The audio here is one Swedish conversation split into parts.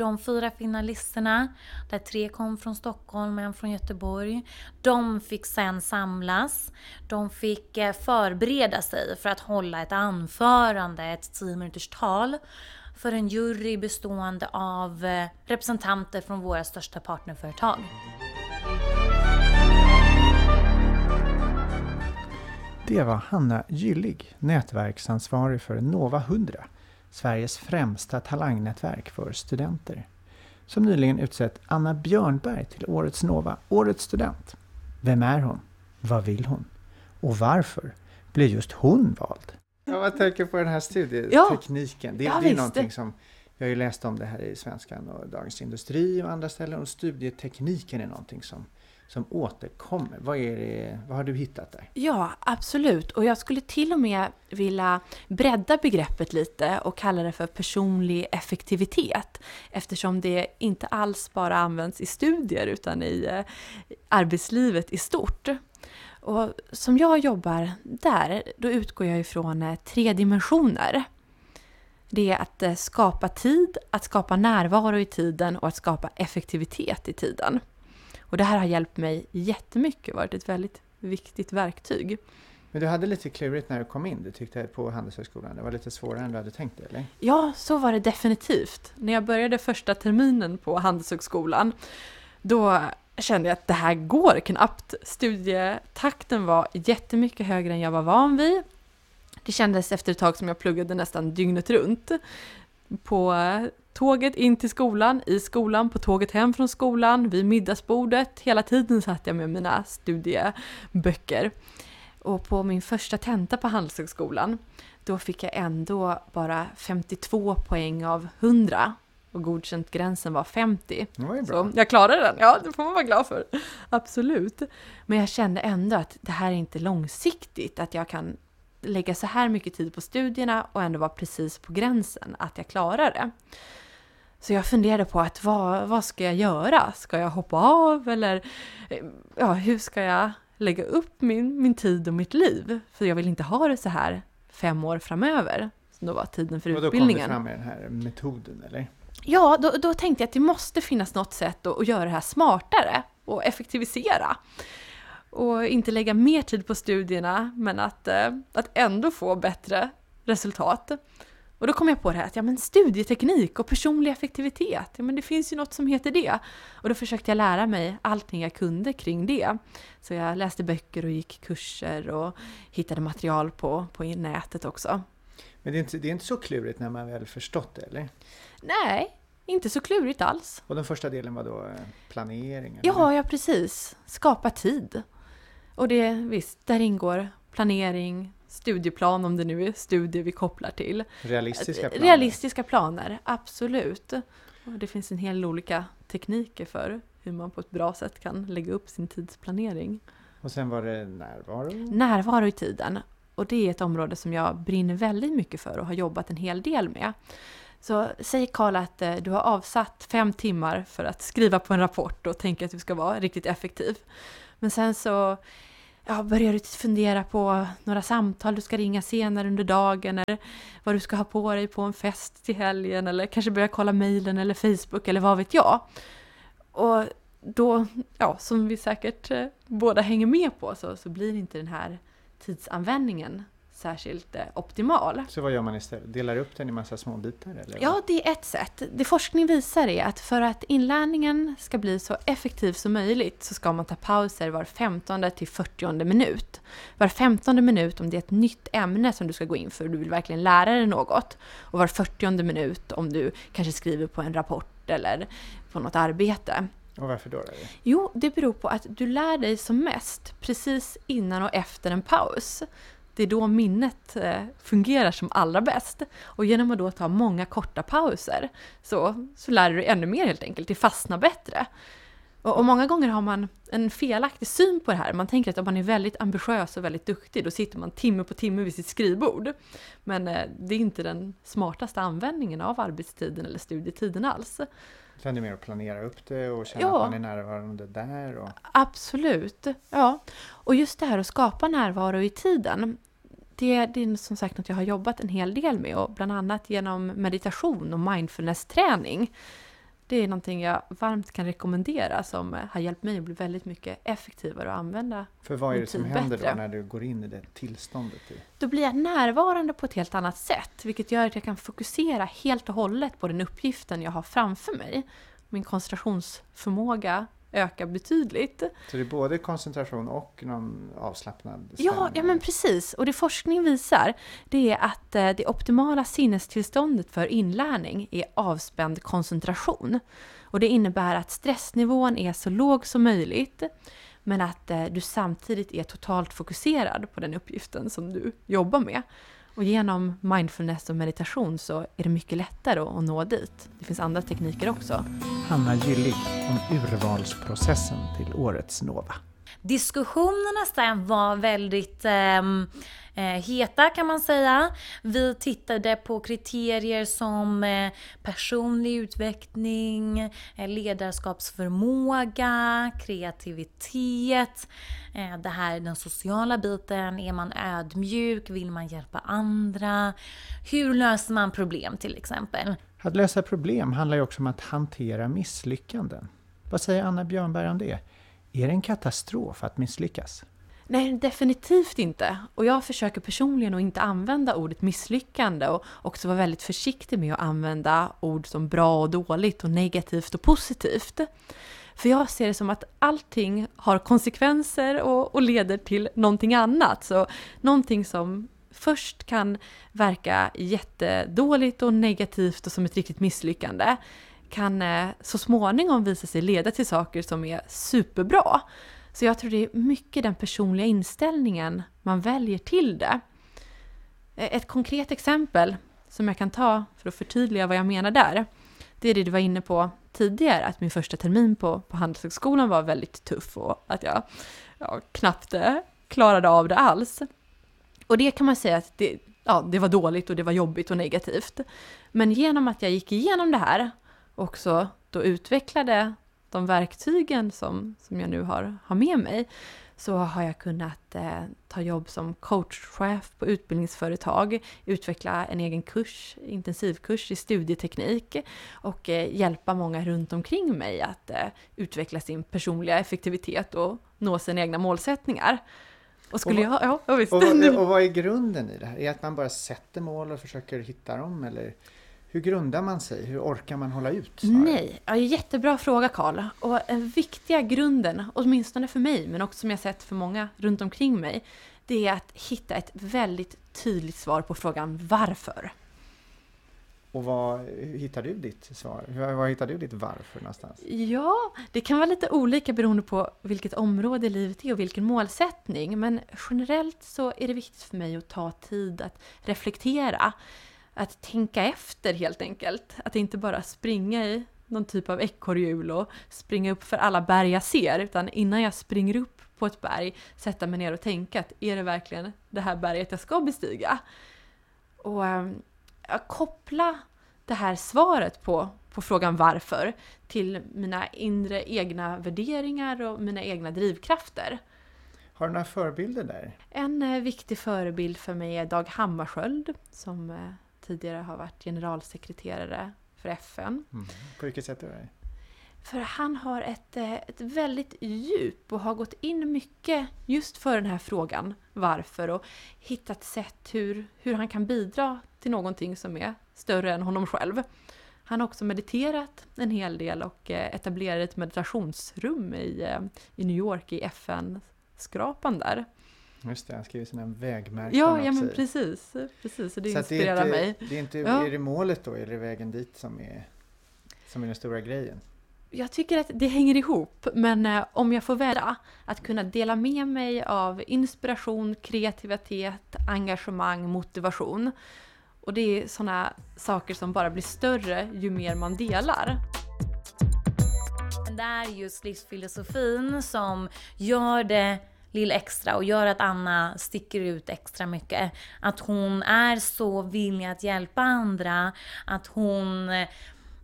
de fyra finalisterna, där tre kom från Stockholm och en från Göteborg, de fick sen samlas. De fick eh, förbereda sig för att hålla ett anförande, ett tio minuters tal för en jury bestående av eh, representanter från våra största partnerföretag. Det var Hanna Gyllig, nätverksansvarig för Nova 100, Sveriges främsta talangnätverk för studenter, som nyligen utsett Anna Björnberg till Årets Nova, Årets student. Vem är hon? Vad vill hon? Och varför blev just hon vald? Jag tänker på den här studietekniken. Ja, det, ja, det är någonting som jag har ju läst om det här i Svenskan och Dagens Industri och andra ställen och studietekniken är någonting som som återkommer. Vad, är det, vad har du hittat där? Ja, absolut. Och jag skulle till och med vilja bredda begreppet lite och kalla det för personlig effektivitet. Eftersom det inte alls bara används i studier utan i eh, arbetslivet i stort. Och som jag jobbar där, då utgår jag ifrån eh, tre dimensioner. Det är att eh, skapa tid, att skapa närvaro i tiden och att skapa effektivitet i tiden. Och det här har hjälpt mig jättemycket, varit ett väldigt viktigt verktyg. Men du hade lite klurigt när du kom in, du tyckte på Handelshögskolan, det var lite svårare än du hade tänkt dig, eller? Ja, så var det definitivt. När jag började första terminen på Handelshögskolan, då kände jag att det här går knappt. Studietakten var jättemycket högre än jag var van vid. Det kändes efter ett tag som jag pluggade nästan dygnet runt. På tåget in till skolan, i skolan, på tåget hem från skolan, vid middagsbordet. Hela tiden satt jag med mina studieböcker. Och på min första tenta på Handelshögskolan, då fick jag ändå bara 52 poäng av 100 och godkänt gränsen var 50. Var så jag klarade den, ja det får man vara glad för. Absolut. Men jag kände ändå att det här är inte långsiktigt, att jag kan lägga så här mycket tid på studierna och ändå vara precis på gränsen att jag klarar det. Så jag funderade på att vad, vad ska jag göra? Ska jag hoppa av eller ja, hur ska jag lägga upp min, min tid och mitt liv? För jag vill inte ha det så här fem år framöver. Som då var tiden för och utbildningen. då kom du fram med den här metoden eller? Ja, då, då tänkte jag att det måste finnas något sätt att, att göra det här smartare och effektivisera. Och inte lägga mer tid på studierna men att, eh, att ändå få bättre resultat. Och då kom jag på det här att ja, men studieteknik och personlig effektivitet, ja, men det finns ju något som heter det. Och då försökte jag lära mig allting jag kunde kring det. Så jag läste böcker och gick kurser och hittade material på, på nätet också. Men det är, inte, det är inte så klurigt när man väl förstått det, eller? Nej, inte så klurigt alls. Och den första delen var då eh, planeringen? Ja, ja precis. Skapa tid. Och det, visst, där ingår planering, studieplan om det nu är studier vi kopplar till. Realistiska planer? Realistiska planer, absolut. Och det finns en hel del olika tekniker för hur man på ett bra sätt kan lägga upp sin tidsplanering. Och sen var det närvaro? Närvaro i tiden. Och det är ett område som jag brinner väldigt mycket för och har jobbat en hel del med. Så säg Karl att eh, du har avsatt fem timmar för att skriva på en rapport och tänker att du ska vara riktigt effektiv. Men sen så ja, börjar du fundera på några samtal du ska ringa senare under dagen eller vad du ska ha på dig på en fest till helgen eller kanske börja kolla mejlen eller Facebook eller vad vet jag. Och då, ja, som vi säkert eh, båda hänger med på så, så blir inte den här tidsanvändningen särskilt eh, optimal. Så vad gör man istället? Delar upp den i massa små bitar? Eller? Ja, det är ett sätt. Det forskning visar är att för att inlärningen ska bli så effektiv som möjligt så ska man ta pauser var 15 till 40 minut. Var 15 minut om det är ett nytt ämne som du ska gå in för och du vill verkligen lära dig något. Och var 40 minut om du kanske skriver på en rapport eller på något arbete. Och varför då? Jo, det beror på att du lär dig som mest precis innan och efter en paus det är då minnet eh, fungerar som allra bäst. Och genom att då ta många korta pauser så, så lär du dig ännu mer helt enkelt, det fastnar bättre. Och, och, många gånger har man en felaktig syn på det här. Man tänker att om man är väldigt ambitiös och väldigt duktig, då sitter man timme på timme vid sitt skrivbord. Men eh, det är inte den smartaste användningen av arbetstiden eller studietiden alls. Är det mer att planera upp det och känna ja. att man är närvarande där? Och... Absolut, ja. Och just det här att skapa närvaro i tiden det, det är som sagt något jag har jobbat en hel del med och bland annat genom meditation och mindfulness-träning Det är någonting jag varmt kan rekommendera som har hjälpt mig att bli väldigt mycket effektivare att använda. För vad är det som händer bättre. då när du går in i det tillståndet? I? Då blir jag närvarande på ett helt annat sätt, vilket gör att jag kan fokusera helt och hållet på den uppgiften jag har framför mig. Min koncentrationsförmåga ökar betydligt. Så det är både koncentration och någon avslappnad Ja, stämning? ja men precis. Och det forskning visar, det är att eh, det optimala sinnestillståndet för inlärning är avspänd koncentration. Och det innebär att stressnivån är så låg som möjligt, men att eh, du samtidigt är totalt fokuserad på den uppgiften som du jobbar med. Och genom mindfulness och meditation så är det mycket lättare att nå dit. Det finns andra tekniker också. Hanna Gyllig om urvalsprocessen till årets Nova. Diskussionerna sen var väldigt eh, Eh, heta kan man säga. Vi tittade på kriterier som eh, personlig utveckling, eh, ledarskapsförmåga, kreativitet, eh, det här den sociala biten, är man ödmjuk, vill man hjälpa andra, hur löser man problem till exempel. Att lösa problem handlar ju också om att hantera misslyckanden. Vad säger Anna Björnberg om det? Är det en katastrof att misslyckas? Nej, definitivt inte. Och jag försöker personligen att inte använda ordet misslyckande och också vara väldigt försiktig med att använda ord som bra och dåligt och negativt och positivt. För jag ser det som att allting har konsekvenser och, och leder till någonting annat. Så någonting som först kan verka jättedåligt och negativt och som ett riktigt misslyckande kan eh, så småningom visa sig leda till saker som är superbra. Så jag tror det är mycket den personliga inställningen man väljer till det. Eh, ett konkret exempel som jag kan ta för att förtydliga vad jag menar där, det är det du var inne på tidigare, att min första termin på, på Handelshögskolan var väldigt tuff och att jag ja, knappt eh, klarade av det alls. Och det kan man säga att det, ja, det var dåligt och det var jobbigt och negativt. Men genom att jag gick igenom det här och också då utvecklade de verktygen som, som jag nu har, har med mig så har jag kunnat eh, ta jobb som coachchef på utbildningsföretag, utveckla en egen kurs, intensivkurs i studieteknik och eh, hjälpa många runt omkring mig att eh, utveckla sin personliga effektivitet och nå sina egna målsättningar. Och skulle Och vad- jag... Ja, visst. Och vad, och vad är grunden i det här? Är det att man bara sätter mål och försöker hitta dem? Eller hur grundar man sig? Hur orkar man hålla ut? snarare? Nej, ja, jättebra fråga Karl. Och den viktiga grunden, åtminstone för mig, men också som jag sett för många runt omkring mig, det är att hitta ett väldigt tydligt svar på frågan varför. Och vad hittar du ditt svar? Var, var hittar du ditt varför någonstans? Ja, det kan vara lite olika beroende på vilket område livet är och vilken målsättning. Men generellt så är det viktigt för mig att ta tid att reflektera. Att tänka efter helt enkelt. Att inte bara springa i någon typ av ekorrhjul och springa upp för alla berg jag ser. Utan innan jag springer upp på ett berg, sätta mig ner och tänka att är det verkligen det här berget jag ska bestiga? Och ähm, koppla det här svaret på, på frågan varför till mina inre egna värderingar och mina egna drivkrafter. Har du några förebilder där? En eh, viktig förebild för mig är Dag Hammarskjöld som eh, tidigare har varit generalsekreterare för FN. Mm. På vilket sätt är det? För han har ett, eh, ett väldigt djup och har gått in mycket just för den här frågan varför och hittat sätt hur, hur han kan bidra till någonting som är större än honom själv. Han har också mediterat en hel del och eh, etablerade ett meditationsrum i, eh, i New York i FN-skrapan där. Just det, han skriver sina vägmärken Ja, också ja men precis. precis och det Så inspirerar är inte, mig. Det är, inte, Ja. är det målet då, eller är det vägen dit som är, som är den stora grejen? Jag tycker att det hänger ihop, men eh, om jag får välja att kunna dela med mig av inspiration, kreativitet, engagemang, motivation. Och det är sådana saker som bara blir större ju mer man delar. Det är just livsfilosofin som gör det lilla extra och gör att Anna sticker ut extra mycket. Att hon är så villig att hjälpa andra, att hon eh,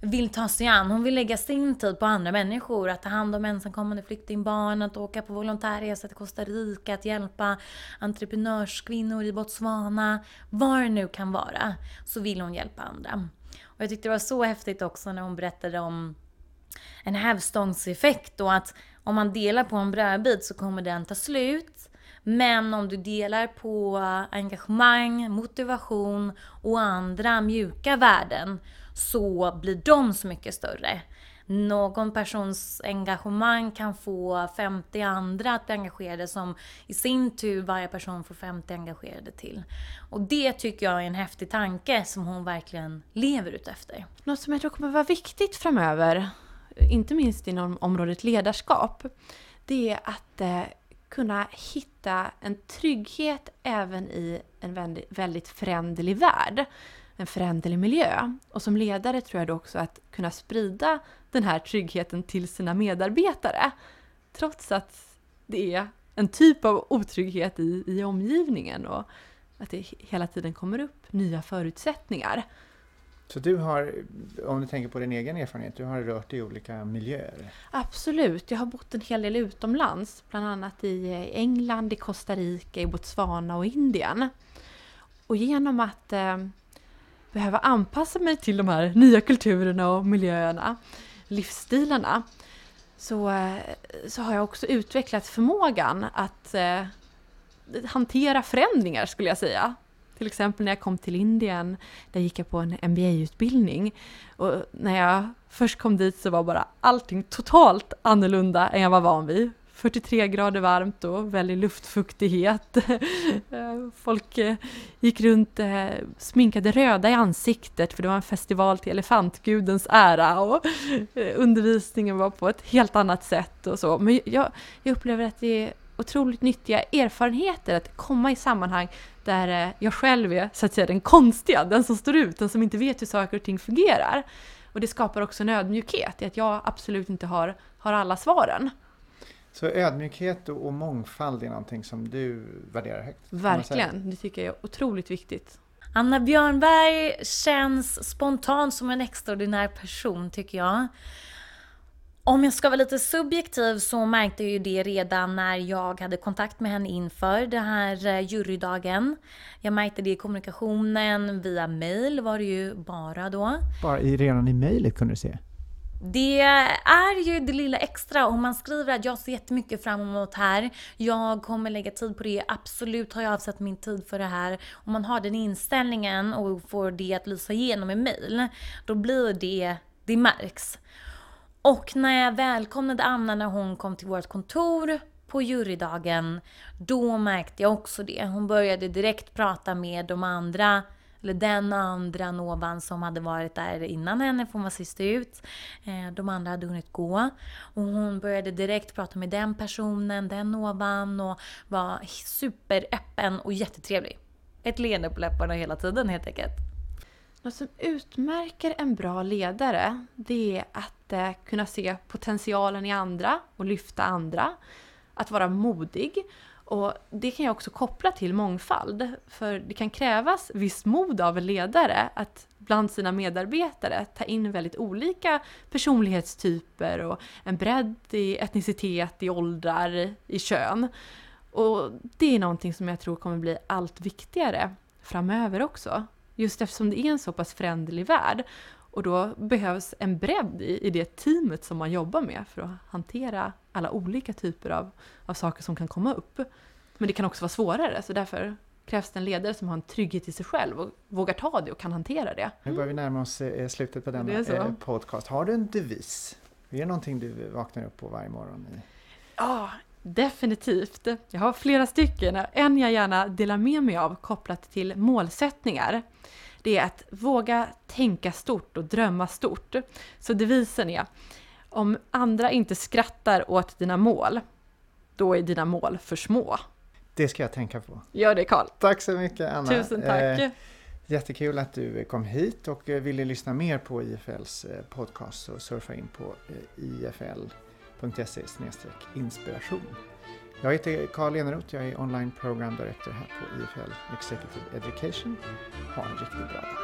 vill ta sig an, hon vill lägga sin tid på andra människor, att ta hand om ensamkommande flyktingbarn, att åka på volontärresa till Costa Rica, att hjälpa entreprenörskvinnor i Botswana, var det nu kan vara, så vill hon hjälpa andra. Och jag tyckte det var så häftigt också när hon berättade om en hävstångseffekt och att om man delar på en brödbit så kommer den ta slut. Men om du delar på engagemang, motivation och andra mjuka värden så blir de så mycket större. Någon persons engagemang kan få 50 andra att bli engagerade som i sin tur varje person får 50 engagerade till. Och det tycker jag är en häftig tanke som hon verkligen lever utefter. Något som jag tror kommer vara viktigt framöver, inte minst inom området ledarskap, det är att eh, kunna hitta en trygghet även i en väldigt, föränderlig värld en föränderlig miljö. Och som ledare tror jag då också att kunna sprida den här tryggheten till sina medarbetare. Trots att det är en typ av otrygghet i, i omgivningen och att det hela tiden kommer upp nya förutsättningar. Så du har, om du tänker på din egen erfarenhet, du har rört dig i olika miljöer? Absolut, jag har bott en hel del utomlands, bland annat i eh, England, i Costa Rica, i Botswana och Indien. Och genom att eh, behöva anpassa mig till de här nya kulturerna och miljöerna, livsstilarna, så, eh, så har jag också utvecklat förmågan att eh, hantera förändringar skulle jag säga. Till exempel när jag kom till Indien, där gick jag på en MBA-utbildning. Och när jag först kom dit så var bara allting totalt annorlunda än jag var van vid. 43 grader varmt och väldigt luftfuktighet. Eh, folk eh, gick runt eh, sminkade röda i ansiktet för det var en festival till elefantgudens ära och undervisningen var på ett helt annat sätt och så. Men jag, jag upplever att det är otroligt nyttiga erfarenheter att komma i sammanhang där jag själv är så att säga den konstiga, den som står ut, den som inte vet hur saker och ting fungerar. Och det skapar också en ödmjukhet i att jag absolut inte har, har alla svaren. Så ödmjukhet och, mångfald är någonting som du värderar högt? Verkligen, det tycker jag är otroligt viktigt. Anna Björnberg känns spontant som en extraordinär person tycker jag. Om jag ska vara lite subjektiv så märkte jag ju det redan när jag hade kontakt med henne inför den här eh, jurydagen. Jag märkte det i kommunikationen via mail var det ju bara då. Bara redan i mejlet kunde du se? Det är ju det lilla extra om man skriver att jag ser jättemycket fram emot här. Jag kommer lägga tid på det. Absolut har jag avsatt min tid för det här. Om man har den inställningen och får det att lysa igenom i mail, då blir det, det märks. Och när jag välkomnade Anna när hon kom till vårt kontor på jurydagen, då märkte jag också det. Hon började direkt prata med de andra eller den andra Novan som hade varit där innan henne, för hon var sist ut. Eh, de andra hade hunnit gå. Och hon började direkt prata med den personen, den Novan och var superöppen och jättetrevlig. Ett leende på läpparna hela tiden helt enkelt. Något som utmärker en bra ledare, det är att eh, kunna se potentialen i andra och lyfta andra. Att vara modig och det kan jag också koppla till mångfald, för det kan krävas visst mod av en ledare att bland sina medarbetare ta in väldigt olika personlighetstyper och en bredd i etnicitet, i åldrar, i kön. Och det är någonting som jag tror kommer bli allt viktigare framöver också. Just eftersom det är en så pass föränderlig värld. Och då behövs en bredd i, i det teamet som man jobbar med för att hantera alla olika typer av, av saker som kan komma upp. Men det kan också vara svårare, så därför krävs det en ledare som har en trygghet i sig själv och vågar ta det och kan hantera det. Nu börjar vi närma oss eh, slutet på denna eh, podcast. Har du en devis? Är det någonting du vaknar upp på varje morgon? I? Ja, definitivt. Jag har flera stycken. En jag gärna delar med mig av kopplat till målsättningar. Det är att våga tänka stort och drömma stort. Så devisen är om andra inte skrattar åt dina mål, då är dina mål för små. Det ska jag tänka på. Gör det Karl. Tack så mycket Anna. Tusen tack. Eh, jättekul att du kom hit och eh, ville lyssna mer på IFLs eh, podcast så surfa in på eh, ifl.se inspiration. Jag heter Karl Eneroth, jag är online program director här på IFL Executive Education. Ha en riktigt bra dag.